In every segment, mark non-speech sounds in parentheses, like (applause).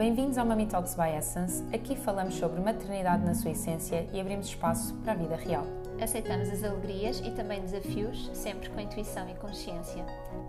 Bem-vindos ao Mami Talks by Essence. Aqui falamos sobre maternidade na sua essência e abrimos espaço para a vida real. Aceitamos as alegrias e também desafios, sempre com intuição e consciência.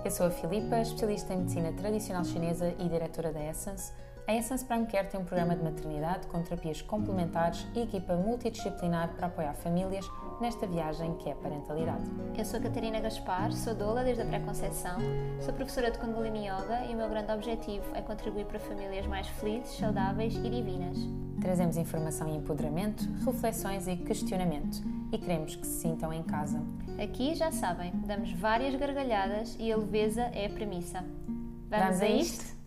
Eu sou a Filipa, especialista em medicina tradicional chinesa e diretora da Essence. A Essence Prime Care tem um programa de maternidade com terapias complementares e equipa multidisciplinar para apoiar famílias nesta viagem que é parentalidade. Eu sou Catarina Gaspar, sou doula desde a pré-conceição, sou professora de Kundalini Yoga e o meu grande objetivo é contribuir para famílias mais felizes, saudáveis e divinas. Trazemos informação e empoderamento, reflexões e questionamento e queremos que se sintam em casa. Aqui, já sabem, damos várias gargalhadas e a leveza é a premissa. Vamos, Vamos a isto? isto?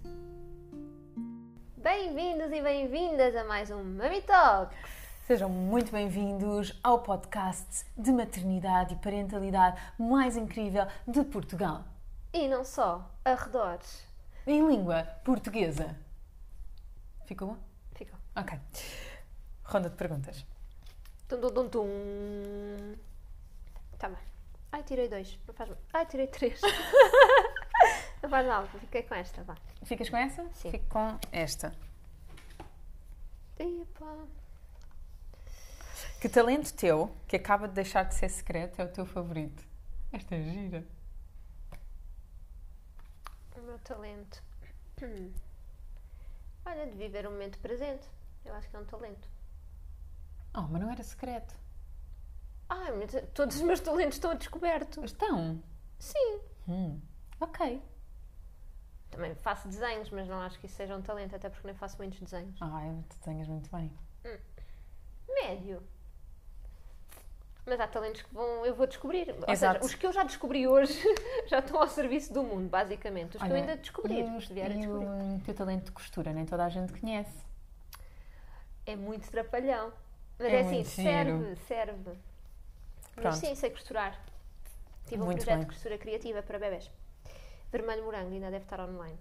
Bem-vindos e bem-vindas a mais um Mami Talk! Sejam muito bem-vindos ao podcast de maternidade e parentalidade mais incrível de Portugal, E não só, arredores. em língua portuguesa. Ficou bom? Ficou. Ok. Ronda de perguntas. Tum, tum, tum, tum. Tá bem. Ai, tirei dois. Não faz mal. Ai, tirei três. (laughs) não faz mal. Fiquei com esta, vá. Ficas com essa? Sim. Fico com esta. Epa. Que talento teu, que acaba de deixar de ser secreto, é o teu favorito? Esta é gira. O meu talento. Hum. (clears throat) Olha, de viver o momento presente. Eu acho que é um talento. Oh, mas não era secreto. Ai, mas todos os meus talentos estão a descoberto. Estão. Sim. Hum. Ok. Também faço desenhos, mas não acho que isso seja um talento, até porque nem faço muitos desenhos. Tu desenhas muito bem. Médio. Mas há talentos que vão, eu vou descobrir. Ou Exato. seja, os que eu já descobri hoje (laughs) já estão ao serviço do mundo, basicamente. Os que eu Olha, ainda descobrir, e os vier a descobrir. o teu talento de costura, nem toda a gente conhece. É muito trapalhão. Mas É é, assim, serve, serve. Mas Pronto. sim, sei costurar. Tive um Muito projeto bem. de costura criativa para bebés. Vermelho Morango, ainda deve estar online.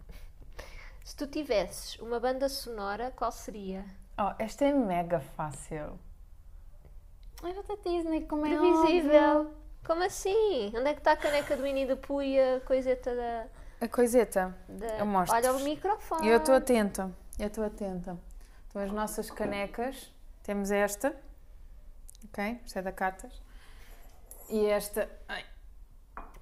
Se tu tivesses uma banda sonora, qual seria? Oh, esta é mega fácil. Era da Disney, como é Previsível. óbvio. Como assim? Onde é que está a caneca do Winnie the Pooh e a coiseta da... A coiseta. da... Eu mostro. Olha o microfone. Eu estou atenta. Eu estou atenta. Então, as nossas canecas. Temos esta. Ok? Esta é da Catas. E esta. Ai,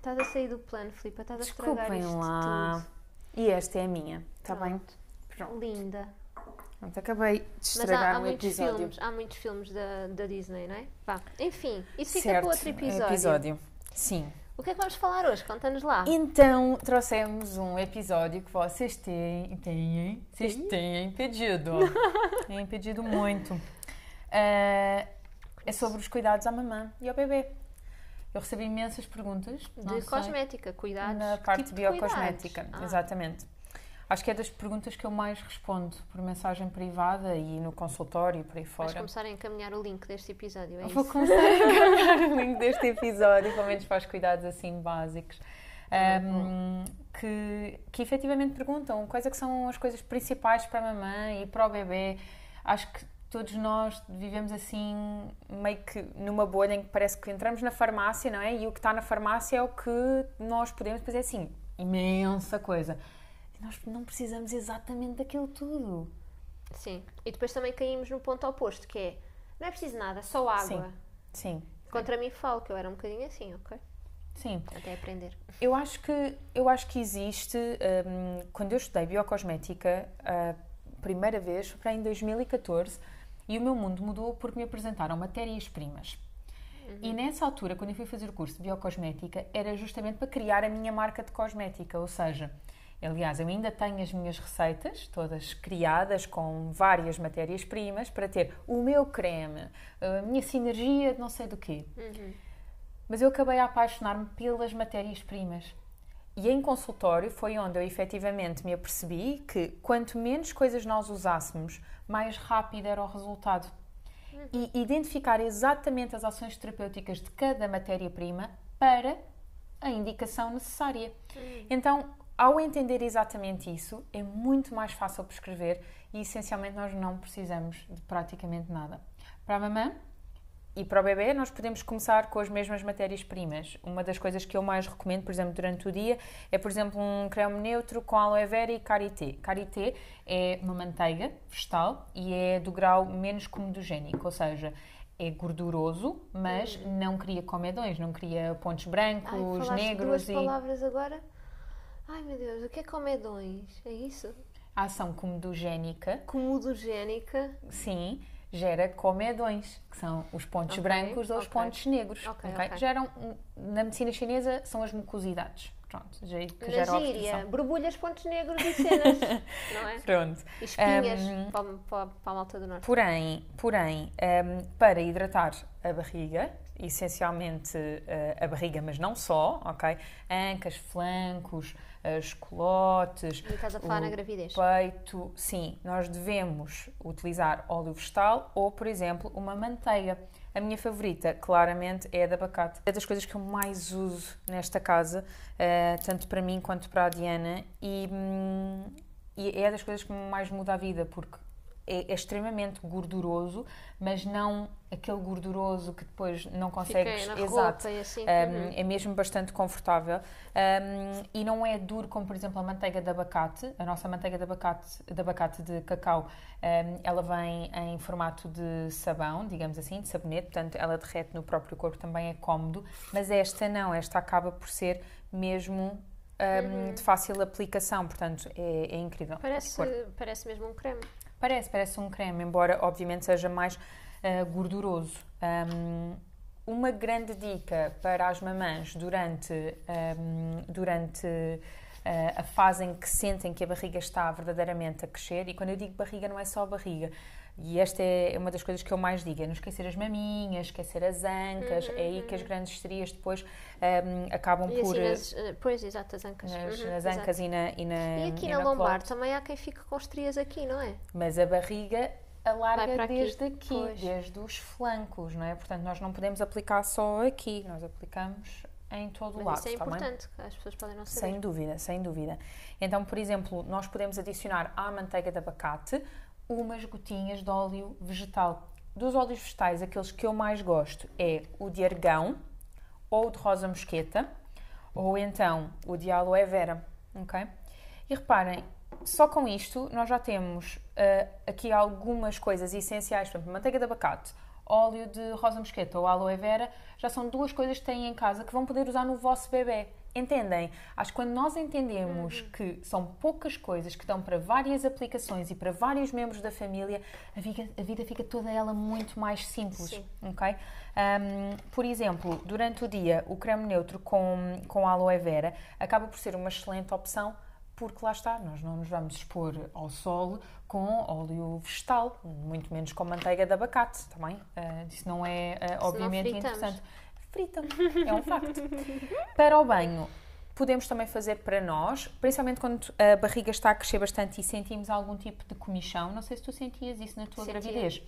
Estás a sair do plano, Filipe. Estás a estragar desculpem isto lá. E esta é a minha. Está bem? Pronto. Tudo. Linda. Pronto, acabei de estragar há, há o muitos episódio. filmes, há muitos filmes da, da Disney, não é? Vá. Enfim, isso fica certo. para outro episódio. episódio. Sim. O que é que vamos falar hoje? Conta-nos lá. Então, trouxemos um episódio que vocês têm, têm, vocês Têm? pedido. têm pedido (laughs) muito. Ah, é sobre os cuidados à mamã e ao bebê. Eu recebi imensas perguntas. De sei, cosmética, cuidados. Na parte tipo biocosmética? Ah, exatamente. Acho que é das perguntas que eu mais respondo por mensagem privada e no consultório por aí Vais fora. começar a encaminhar o link deste episódio, é Vou isso? começar a encaminhar o link deste episódio, pelo menos para os cuidados assim básicos. Um, que, que efetivamente perguntam quais é que são as coisas principais para a mamãe e para o bebê. Acho que todos nós vivemos assim, meio que numa bolha em que parece que entramos na farmácia, não é? E o que está na farmácia é o que nós podemos fazer assim, imensa coisa. Nós não precisamos exatamente daquilo tudo. Sim. E depois também caímos no ponto oposto, que é não é preciso nada, só água. Sim. Sim, Contra mim falo, que eu era um bocadinho assim, ok? sim. Até aprender. Eu acho que, eu acho que existe, hum, quando eu estudei biocosmética, a primeira vez foi para em 2014 e o meu mundo mudou porque me apresentaram matérias-primas. E nessa altura, quando eu fui fazer o curso de biocosmética, era justamente para criar a minha marca de cosmética, ou seja, aliás, eu ainda tenho as minhas receitas, todas criadas com várias matérias-primas, para ter o meu creme, a minha sinergia de não sei do quê. Mas eu acabei a apaixonar-me pelas matérias-primas. E em consultório foi onde eu efetivamente me apercebi que quanto menos coisas nós usássemos, mais rápido era o resultado. E identificar exatamente as ações terapêuticas de cada matéria-prima para a indicação necessária. Então, ao entender exatamente isso, é muito mais fácil prescrever e essencialmente nós não precisamos de praticamente nada. Para a mamã, e para o bebê, nós podemos começar com as mesmas matérias-primas. Uma das coisas que eu mais recomendo, por exemplo, durante o dia, é, por exemplo, um creme neutro com aloe vera e karité. Karité é uma manteiga vegetal e é do grau menos comedogénico, ou seja, é gorduroso, mas não cria comedões, não cria pontos brancos, Ai, negros duas e palavras agora. Ai meu Deus, o que é comedões? É isso? a ação comedogénica, Comodogénica. sim, gera comedões, que são os pontos Ok, brancos ou os ok. pontos negros. Ok, ok? ok. Geram, na medicina chinesa, são as mucosidades. Pronto, ge- que Na geram a gíria, borbulhas, pontos negros e (laughs) cenas. não é? Pronto. E espinhas Um, para, para, para a malta do norte. Porém, porém um, para hidratar a barriga, essencialmente uh, a barriga, mas não só, ok? Ancas, flancos, as colotes, E estás a falar o na gravidez. peito, sim, nós devemos utilizar óleo vegetal ou, por exemplo, uma manteiga. A minha favorita, claramente, é a de abacate. É das coisas que eu mais uso nesta casa, eh, tanto para mim quanto para a Diana, e, hum, e é das coisas que mais muda a vida, porque é, é extremamente gorduroso, mas não aquele gorduroso que depois não consegues. Fica na Exato. roupa e assim. Um, Uhum. É mesmo bastante confortável Um, e não é duro como, por exemplo, a manteiga de abacate. A nossa manteiga de abacate de, abacate de cacau, um, ela vem em formato de sabão, digamos assim, de sabonete, portanto ela derrete no próprio corpo, também é cómodo. Mas esta não, esta acaba por ser mesmo um, de fácil aplicação, portanto é, é incrível. Parece, parece mesmo um creme. Parece, parece um creme, embora obviamente seja mais ah, gorduroso. Um, uma grande dica para as mamãs durante, um, durante a fase em que sentem que a barriga está verdadeiramente a crescer, e quando eu digo barriga não é só barriga, e esta é uma das coisas que eu mais digo, é não esquecer as maminhas, esquecer as ancas, é aí que as grandes estrias depois um, acabam E por... assim, nas, eh, pois, exato, as ancas. nas, Uhum, nas exato. ancas e na, e na E aqui e na na lombar também há quem fique com estrias aqui, não é? Mas a barriga alarga aqui, desde aqui, pois. desde os flancos, não é? Portanto, nós não podemos aplicar só aqui, nós aplicamos em todo o lado, isso é bem? importante, que as pessoas podem não saber. Sem dúvida, sem dúvida. Então, por exemplo, nós podemos adicionar à manteiga de abacate umas gotinhas de óleo vegetal. Dos óleos vegetais, aqueles que eu mais gosto é o de argão ou o de rosa mosqueta ou então o de aloe vera, ok? E reparem, só com isto nós já temos ah, aqui algumas coisas essenciais, por exemplo, manteiga de abacate, óleo de rosa mosqueta ou aloe vera, já são duas coisas que têm em casa que vão poder usar no vosso bebê. Entendem? Acho que quando nós entendemos que são poucas coisas que dão para várias aplicações e para vários membros da família, a vida, a vida fica toda ela muito mais simples. Sim. ok? Um, por exemplo, durante o dia, o creme neutro com, com aloe vera acaba por ser uma excelente opção porque lá está, nós não nos vamos expor ao sol com óleo vegetal, muito menos com manteiga de abacate, também. Uh, isso não é uh, obviamente interessante. Fritam, é um facto. (laughs) Para o banho, podemos também fazer para nós, principalmente quando a barriga está a crescer bastante e sentimos algum tipo de comichão. Não sei se tu sentias isso na tua Sentia. gravidez.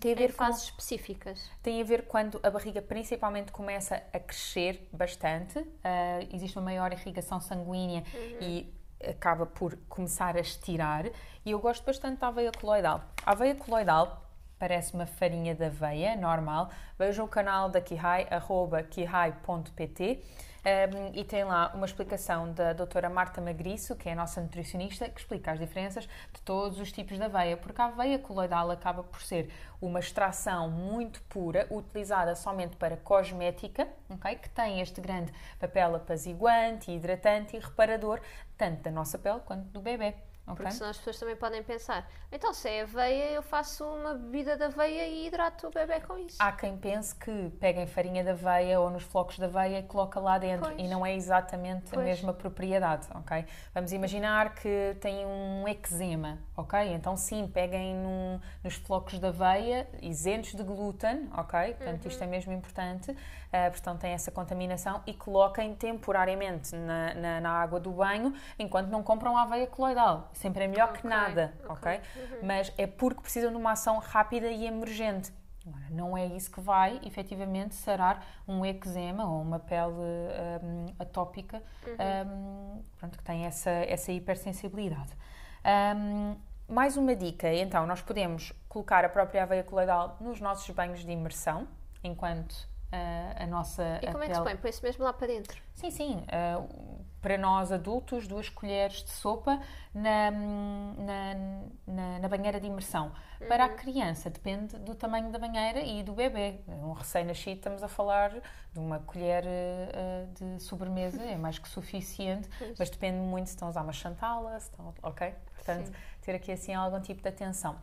Tem a Em ver com fases específicas. tem a ver quando a barriga principalmente começa a crescer bastante, ah, existe uma maior irrigação sanguínea e acaba por começar a estirar. E eu gosto bastante da aveia coloidal. A aveia coloidal parece uma farinha de aveia, normal. Vejam o canal da Kihai, arroba kihai.pt. Um, e tem lá uma explicação da doutora Marta Magriço, que é a nossa nutricionista, que explica as diferenças de todos os tipos de aveia, porque a aveia coloidal acaba por ser uma extração muito pura, utilizada somente para cosmética, ok? que tem este grande papel apaziguante, hidratante e reparador, tanto da nossa pele quanto do bebê. Ok? Porque senão as pessoas também podem pensar, então se é aveia, eu faço uma bebida de aveia e hidrato o bebê com isso. Há quem pense que pega em farinha de aveia ou nos flocos de aveia e coloca lá dentro Pois. e não é exatamente a Pois. mesma propriedade, ok? Vamos imaginar que tem um eczema, ok? Então sim, peguem num- nos flocos de aveia isentos de glúten, ok? Portanto, isto é Uhum. mesmo importante, ah, portanto tem essa contaminação e coloquem temporariamente na, na- na água do banho enquanto não compram a aveia coloidal. Sempre é melhor que Ok, nada, ok. ok? Mas é porque precisam de uma ação rápida e emergente. Agora, não é isso que vai efetivamente sarar um eczema ou uma pele hum, atópica hum, pronto, que tem essa, essa hipersensibilidade. Hum, mais uma dica, então, nós podemos colocar a própria aveia coloidal nos nossos banhos de imersão, enquanto uh, a nossa E como é que se põe? Põe-se mesmo lá para dentro. Sim, sim. uh, para nós adultos, duas colheres de sopa na, na, na- na banheira de imersão. Para a criança, depende do tamanho da banheira e do bebê. Um recém-nascido, estamos a falar de uma colher uh, de sobremesa, é mais que suficiente, mas depende muito se estão a usar uma chantala, se estão, ok? Portanto, Sim. ter aqui assim algum tipo de atenção.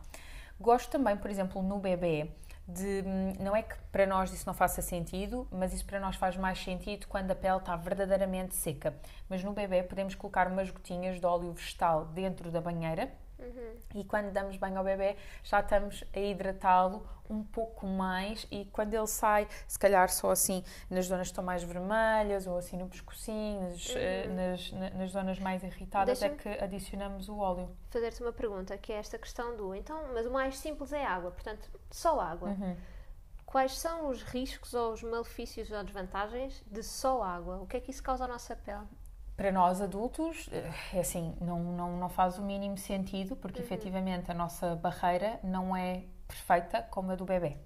Gosto também, por exemplo, no bebê, de, hum, não é que para nós isso não faça sentido, mas isso para nós faz mais sentido quando a pele está verdadeiramente seca. Mas no bebê podemos colocar umas gotinhas de óleo vegetal dentro da banheira e quando damos banho ao bebê já estamos a hidratá-lo um pouco mais e quando ele sai, se calhar só assim nas zonas que estão mais vermelhas ou assim no pescocinho, nas, eh, nas, na- nas zonas mais irritadas é que adicionamos o óleo. Fazer-te uma pergunta, que é esta questão do. Então, mas o mais simples é água, portanto, só água. Uhum. Quais são os riscos ou os malefícios ou desvantagens de só água? O que é que isso causa à nossa pele? Para nós adultos, eh, é assim, não, não, não faz o mínimo sentido, Uhum. porque efetivamente a nossa barreira não é perfeita como a do bebê.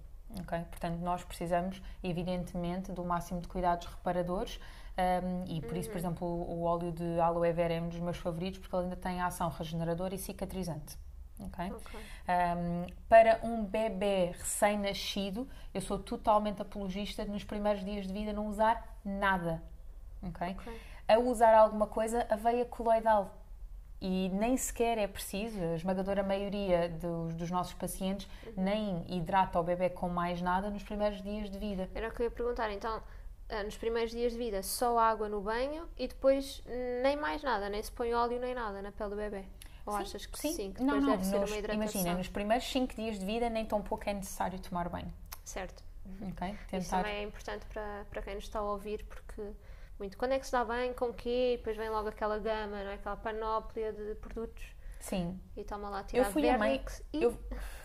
ok? Portanto, nós precisamos, evidentemente, do máximo de cuidados reparadores. um, e por isso, Uhum. por exemplo, o, o óleo de aloe vera é um dos meus favoritos porque ele ainda tem a ação regeneradora e cicatrizante. ok? Ok. Um, para um bebê recém-nascido, eu sou totalmente apologista de nos primeiros dias de vida não usar nada. ok? Ok. A usar alguma coisa, aveia coloidal. E nem sequer é preciso, a esmagadora maioria dos, dos nossos pacientes nem hidrata o bebê com mais nada nos primeiros dias de vida. Era o que eu ia perguntar. Então, ah, nos primeiros dias de vida, só água no banho e depois nem mais nada, nem se põe óleo nem nada na pele do bebê? Ou Sim, achas que sim? sim, que não, não, deve ser nos-? Imagina, nos primeiros 5 dias de vida, nem tão pouco é necessário tomar banho. Certo. ok? Isso Tentar. também é importante para, para quem nos está a ouvir, porque muito quando é que se dá bem, com quê? E depois vem logo aquela gama, não é? aquela panóplia de produtos Sim, e toma lá tirar Eu fui a mãe- e eu,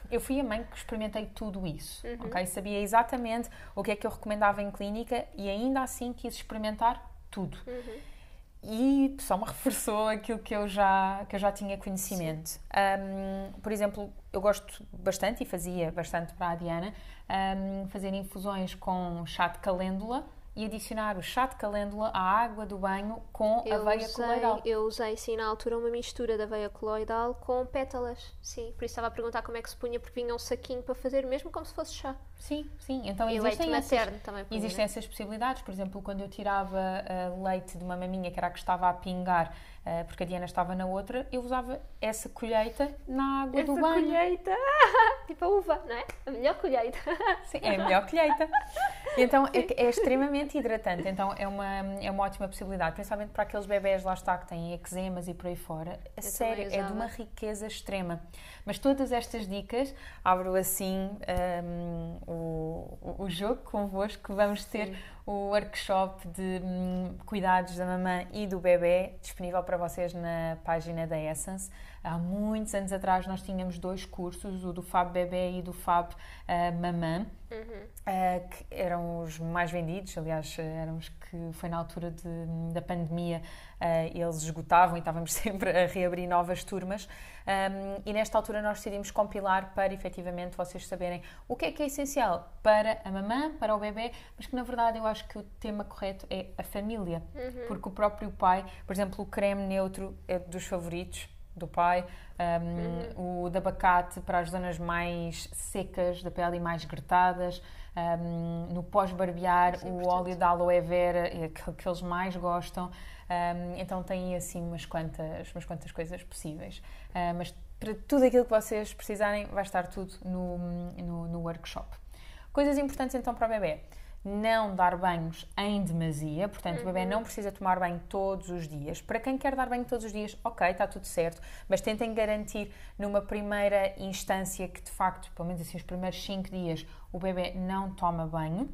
eu fui a mãe que experimentei tudo isso, Uhum. ok? Sabia exatamente o que é que eu recomendava em clínica e ainda assim quis experimentar tudo. Uhum. E só me (laughs) reforçou aquilo que eu já, que eu já tinha conhecimento. Ahm, por exemplo, eu gosto bastante e fazia bastante para a Diana ahm, fazer infusões com chá de calêndula e adicionar o chá de calêndula à água do banho com eu aveia usei, coloidal. eu usei sim na altura uma mistura de aveia coloidal com pétalas, sim. Por isso estava a perguntar como é que se punha, porque vinha um saquinho para fazer, mesmo como se fosse chá. Sim, sim. Então e leite existem essas, materno também punha, Existem essas possibilidades, por exemplo, quando eu tirava ah, leite de uma maminha que era a que estava a pingar, ah, porque a Diana estava na outra, eu usava essa colheita na água do Essa banho. colheita, (laughs) tipo a uva, não é? A melhor colheita. (laughs) Sim, é a melhor colheita. Então é, é extremamente hidratante, então é uma, é uma ótima possibilidade, principalmente para aqueles bebés lá está que têm eczemas e por aí fora. A sério, também é de uma riqueza extrema. Mas todas estas dicas, abro assim hum, o, o- jogo convosco, vamos ter o workshop de hum, cuidados da mamã e do bebê disponível para vocês na página da Essence. Há muitos anos atrás nós tínhamos dois cursos, o do Fab Bebê e do Fab ah, Mamã. Uh, que eram os mais vendidos, aliás, eram os que foi na altura de- da pandemia, uh, eles esgotavam e estávamos (laughs) sempre a reabrir novas turmas. Um, e nesta altura nós decidimos compilar para efetivamente vocês saberem o que é que é essencial para a mamã, para o bebê, mas que na verdade eu acho que o tema correto é a família, porque o próprio pai, por exemplo, o creme neutro é dos favoritos do pai, um, o de abacate para as zonas mais secas da pele e mais gretadas, um, no pós-barbear é o óleo da aloe vera é aquele que eles mais gostam, um, então tem assim umas quantas, umas quantas coisas possíveis. Uh, mas para tudo aquilo que vocês precisarem vai estar tudo no, no, no workshop. Coisas importantes então para o bebê. Não dar banhos em demasia, portanto, o bebê não precisa tomar banho todos os dias. Para quem quer dar banho todos os dias, ok, está tudo certo, mas tentem garantir numa primeira instância que de facto, pelo menos assim, os primeiros 5 dias, o bebê não toma banho.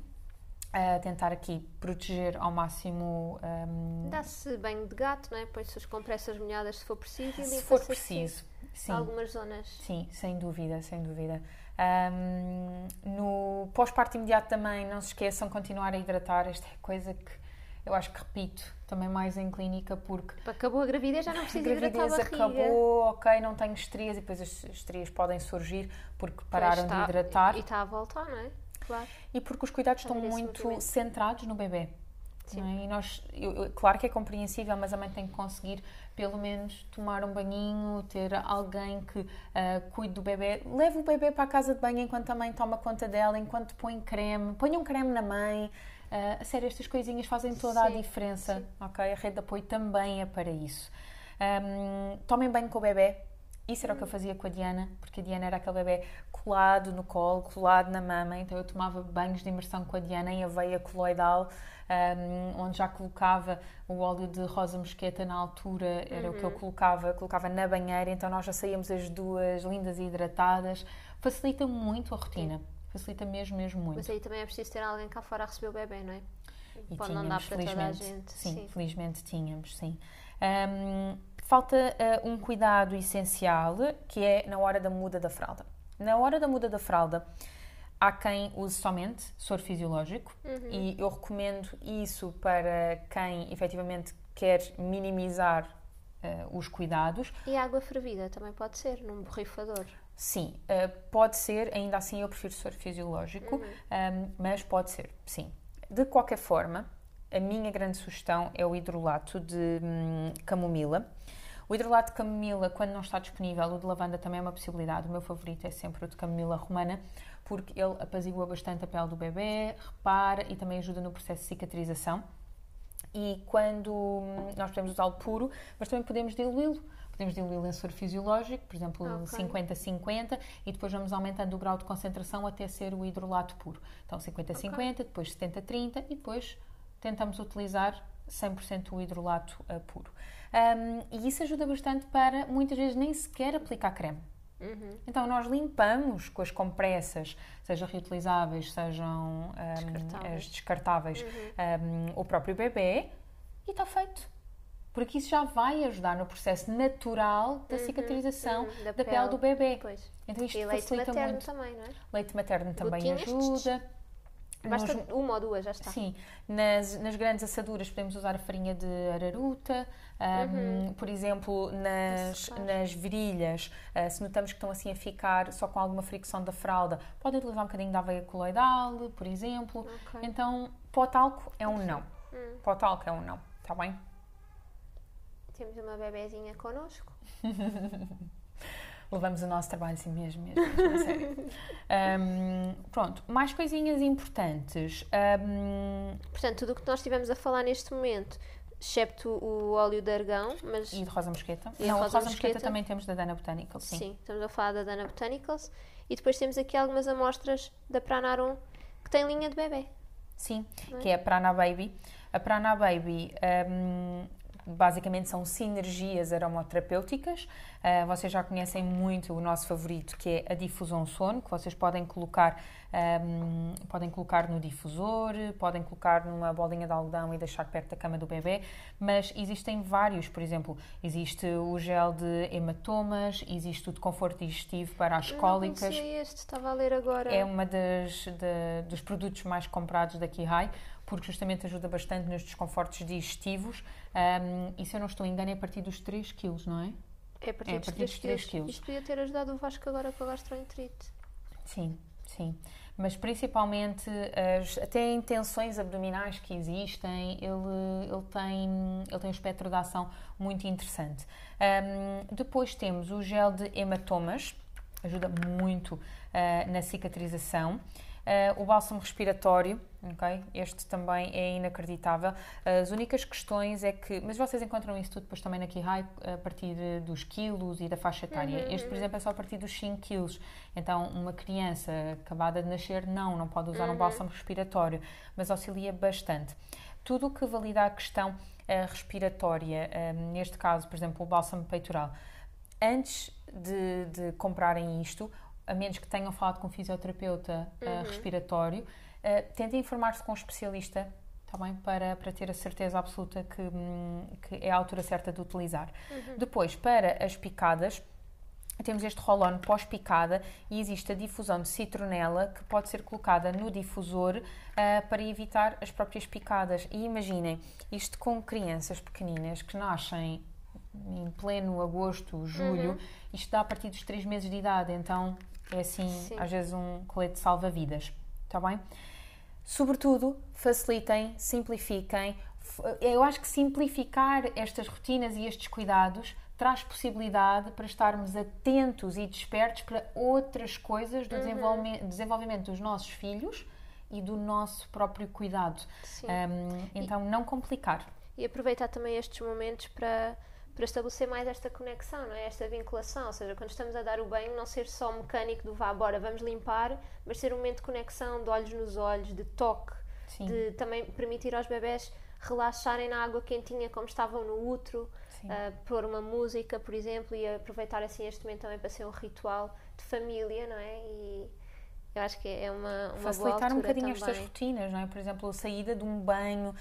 Tentar aqui proteger ao máximo um, Dá-se banho de gato, não é? Põe-se as compressas molhadas se for preciso e se for assim preciso. Sim. algumas zonas. Sim, sem dúvida, sem dúvida. Ahm, no pós-parto imediato também, não se esqueçam de continuar a hidratar. Esta é coisa que eu acho que repito também mais em clínica, porque Acabou a gravidez, já não precisa hidratar a barriga. acabou, ok, não tenho estrias e depois as estrias podem surgir porque pararam está- de hidratar. E está a voltar, não é? Claro. E porque os cuidados estão muito centrados no bebê. Sim. não é? E nós, eu- eu- claro que é compreensível, mas a mãe tem que conseguir pelo menos tomar um banhinho, ter alguém que ah, cuide do bebê. Leve o bebê para a casa de banho enquanto a mãe toma conta dela, enquanto põe creme, ponha um creme na mãe. Ah, a sério, estas coisinhas fazem toda a Sim, diferença, sim. ok? A rede de apoio também é para isso. Ahm, tomem banho com o bebê. Isso era o que eu fazia com a Diana, porque a Diana era aquele bebê colado no colo, colado na mama, então eu tomava banhos de imersão com a Diana em aveia coloidal, ahm, onde já colocava o óleo de rosa mosqueta na altura, era o que eu colocava, colocava na banheira, então nós já saíamos as duas lindas e hidratadas. Facilita muito a rotina, facilita mesmo, mesmo muito. Mas aí também é preciso ter alguém cá fora a receber o bebê, não é? E Pode não dar para toda a felizmente. gente. Sim, felizmente tínhamos, sim. Ahm, falta ah, um cuidado essencial que é na hora da muda da fralda. Na hora da muda da fralda, há quem use somente soro fisiológico Uhum. e eu recomendo isso para quem efetivamente quer minimizar ah, os cuidados. E água fervida também pode ser, num borrifador. Sim, ah, pode ser, ainda assim eu prefiro soro fisiológico, Uhum. ahm, mas pode ser, sim. De qualquer forma, a minha grande sugestão é o hidrolato de hum, camomila. O hidrolato de camomila, quando não está disponível, o de lavanda também é uma possibilidade. O meu favorito é sempre o de camomila romana, porque ele apazigua bastante a pele do bebê, repara e também ajuda no processo de cicatrização. E quando hum, nós podemos usá-lo puro, mas também podemos diluí-lo. Podemos diluí-lo em soro fisiológico, por exemplo, Ok. 50-50, e depois vamos aumentando o grau de concentração até ser o hidrolato puro. Então 50-50, depois 70-30 e depois tentamos utilizar 100% o hidrolato uh, puro. Um, e isso ajuda bastante para muitas vezes nem sequer aplicar creme. Uhum. Então nós limpamos com as compressas, seja reutilizáveis, sejam um, Descartáveis. as descartáveis, um, o próprio bebê e está feito. Porque isso já vai ajudar no processo natural da cicatrização uhum, da, da pele. do bebê. Pois. Então isto E leite facilita materno muito. também, não é? Leite materno também ajuda. Basta Nos- uma ou duas, já está. Sim, nas, nas grandes assaduras podemos usar a farinha de araruta, um, por exemplo, nas, nas virilhas, uh, se notamos que estão assim a ficar só com alguma fricção da fralda, podem utilizar um bocadinho de aveia coloidal, por exemplo. Ok. Então, pó talco é um não. Hum. Pó talco é um não, está bem? Temos uma bebezinha connosco. (laughs) Levamos o nosso trabalho assim mesmo, mesmo, mesmo a sério. (laughs) Um, pronto, mais coisinhas importantes. Um, Portanto, tudo o que nós estivemos a falar neste momento, excepto o óleo de argão, mas e de rosa mosqueta? E a não, rosa rosa mosqueta? mosqueta também temos da Dana Botanical, sim. sim. estamos a falar da Dana Botanicals. E depois temos aqui algumas amostras da Pranarum que tem linha de bebê. Sim, é? que é a Prana Baby. A Prana Baby hum, basicamente são sinergias aromaterapêuticas. Ah, vocês já conhecem muito o nosso favorito, que é a difusão sono, que vocês podem colocar, hum, podem colocar no difusor, podem colocar numa bolinha de algodão e deixar perto da cama do bebê, mas existem vários, por exemplo, existe o gel de hematomas, existe o de conforto digestivo para as Não cólicas. conhecia este, estava a ler agora. É uma das, da- dos produtos mais comprados da Kihai, porque justamente ajuda bastante nos desconfortos digestivos. Um, e se eu não estou em engano, é a partir dos 3 quilos, não é? É a partir, é a dos partir 3 dos três quilos. quilos. Isto podia ter ajudado o Vasco agora com a gastroenterite. Sim, sim. Mas principalmente as, até intenções abdominais que existem, ele, ele, tem, ele tem um espectro de ação muito interessante. Um, depois temos o gel de hematomas, ajuda muito ah, na cicatrização. Ah, o bálsamo respiratório, ok? Este também é inacreditável. As únicas questões é que. Mas vocês encontram isso tudo depois também na Kihai a partir dos quilos e da faixa etária. Este, por exemplo, é só a partir dos 5 quilos. Então, uma criança acabada de nascer, não, não pode usar um bálsamo respiratório, mas auxilia bastante. Tudo o que valida a questão ah, respiratória, neste caso, por exemplo, o bálsamo peitoral, antes de, de comprarem isto, a menos que tenham falado com um fisioterapeuta uh, respiratório, uh, tentem informar-se com um especialista, tá bem? Para, para ter a certeza absoluta que, hum, que é a altura certa de utilizar. Depois, para as picadas, temos este roll-on pós-picada e existe a difusão de citronela que pode ser colocada no difusor ah, para evitar as próprias picadas. E imaginem, isto com crianças pequeninas que nascem em pleno agosto, julho, isto dá a partir dos 3 meses de idade, então é assim, Sim. às vezes um colete salva-vidas. Está bem? Sobretudo, facilitem, simplifiquem. F- Eu acho que simplificar estas rotinas e estes cuidados traz possibilidade para estarmos atentos e despertos para outras coisas do desenvolvime- desenvolvimento dos nossos filhos e do nosso próprio cuidado. Sim. Hum, então, não complicar. E aproveitar também estes momentos para, para estabelecer mais esta conexão, não é? esta vinculação. Ou seja, quando estamos a dar o banho, não ser só mecânico do vá, bora, vamos limpar, mas ser um momento de conexão, de olhos nos olhos, de toque, Sim. de também permitir aos bebés relaxarem na água quentinha como estavam no útero, ah, pôr uma música, por exemplo, e aproveitar assim este momento também para ser um ritual de família, não é? E eu acho que é uma, uma facilitar um bocadinho também. estas rotinas, não é? Por exemplo, a saída de um banho,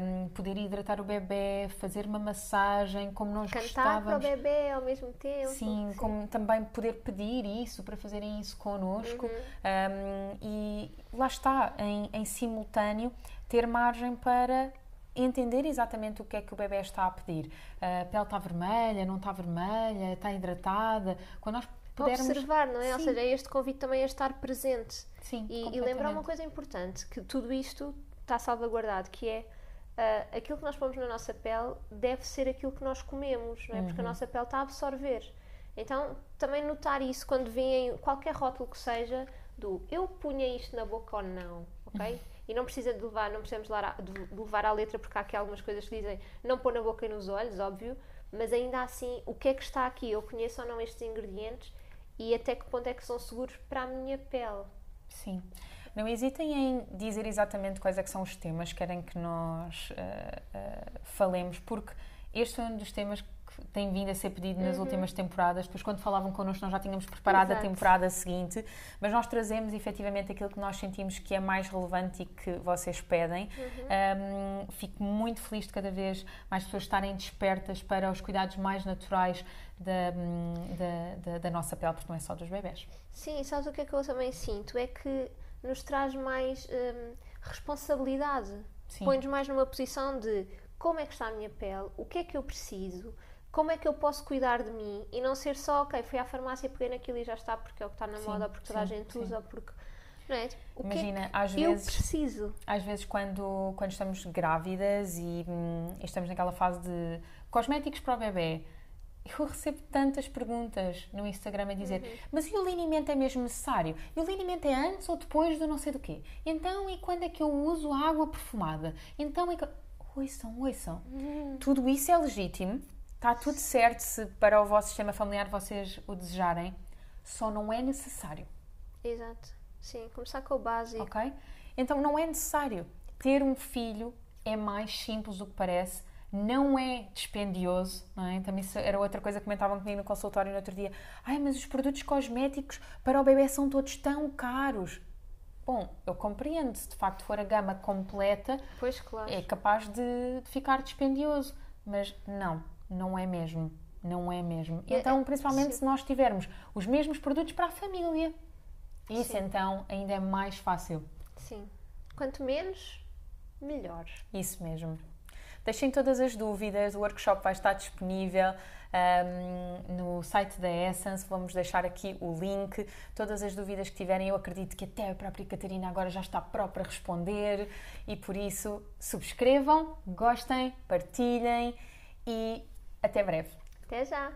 hum, poder hidratar o bebê, fazer uma massagem, como nós Cantar para o gostávamos. bebê ao mesmo tempo. Sim, como também poder pedir isso para fazerem isso connosco Uhum. Um, e lá está, em, em simultâneo, ter margem para entender exatamente o que é que o bebê está a pedir. A pele está vermelha, não está vermelha, está hidratada. Quando nós pudermos. Observar, não é? Ou Sim. seja, é este convite também a estar presente. Sim, E, e lembrar uma coisa importante, que tudo isto está salvaguardado, que é ah, aquilo que nós pomos na nossa pele deve ser aquilo que nós comemos, não é? Uhum. Porque a nossa pele está a absorver. Então, também notar isso quando vem qualquer rótulo que seja do eu punha isto na boca ou não, ok? Uhum. E não precisa de levar, não precisamos de levar à letra, porque há aqui algumas coisas que dizem não pôr na boca e nos olhos, óbvio, mas ainda assim, o que é que está aqui? Eu conheço ou não estes ingredientes e até que ponto é que são seguros para a minha pele? Sim. Não hesitem em dizer exatamente quais é que são os temas que querem que nós eh, eh, falemos, porque este foi um dos temas tem vindo a ser pedido nas últimas temporadas. Depois, quando falavam connosco, nós já tínhamos preparado a Exato. temporada seguinte, mas nós trazemos efetivamente aquilo que nós sentimos que é mais relevante e que vocês pedem. Um, fico muito feliz de cada vez mais pessoas estarem despertas para os cuidados mais naturais da, hum, da, da- da nossa pele, porque não é só dos bebés. Sim, sabes o que é que eu também sinto? É que nos traz mais hum, responsabilidade. Põe-nos mais numa posição de como é que está a minha pele, o que é que eu preciso, como é que eu posso cuidar de mim e não ser só, ok, fui à farmácia, peguei naquilo e já está porque é o que está na Sim, moda, porque toda a gente sim. usa, porque. Não é? O Imagina, que é às que eu vezes. preciso? Às vezes, quando, quando estamos grávidas e, hum, estamos naquela fase de cosméticos para o bebê, eu recebo tantas perguntas no Instagram a dizer: Uhum. Mas e o linimento é mesmo necessário? E o linimento é antes ou depois do não sei do quê? Então, e quando é que eu uso água perfumada? Então, e que... ouçam, ouçam. Uhum. Tudo isso é legítimo, está tudo certo se para o vosso sistema familiar vocês o desejarem, só não é necessário. Exato. Sim, começar com o básico. Ok? Então não é necessário. Ter um filho é mais simples do que parece, não é dispendioso, não é? Também isso era outra coisa que comentavam comigo no consultório no outro dia. Ai, mas os produtos cosméticos para o bebê são todos tão caros. Bom, eu compreendo, se de facto for a gama completa, Pois, claro. é capaz de ficar dispendioso. Mas não, não é mesmo. Não é mesmo. É- Então, principalmente sim. se nós tivermos os mesmos produtos para a família. Isso Sim. então ainda é mais fácil. Sim. Quanto menos, melhor. Isso mesmo. Deixem todas as dúvidas, o workshop vai estar disponível ahm, no site da Essence, vamos deixar aqui o link. Todas as dúvidas que tiverem, eu acredito que até a própria Catarina agora já está própria a responder e por isso subscrevam, gostem, partilhem e até breve. Até já!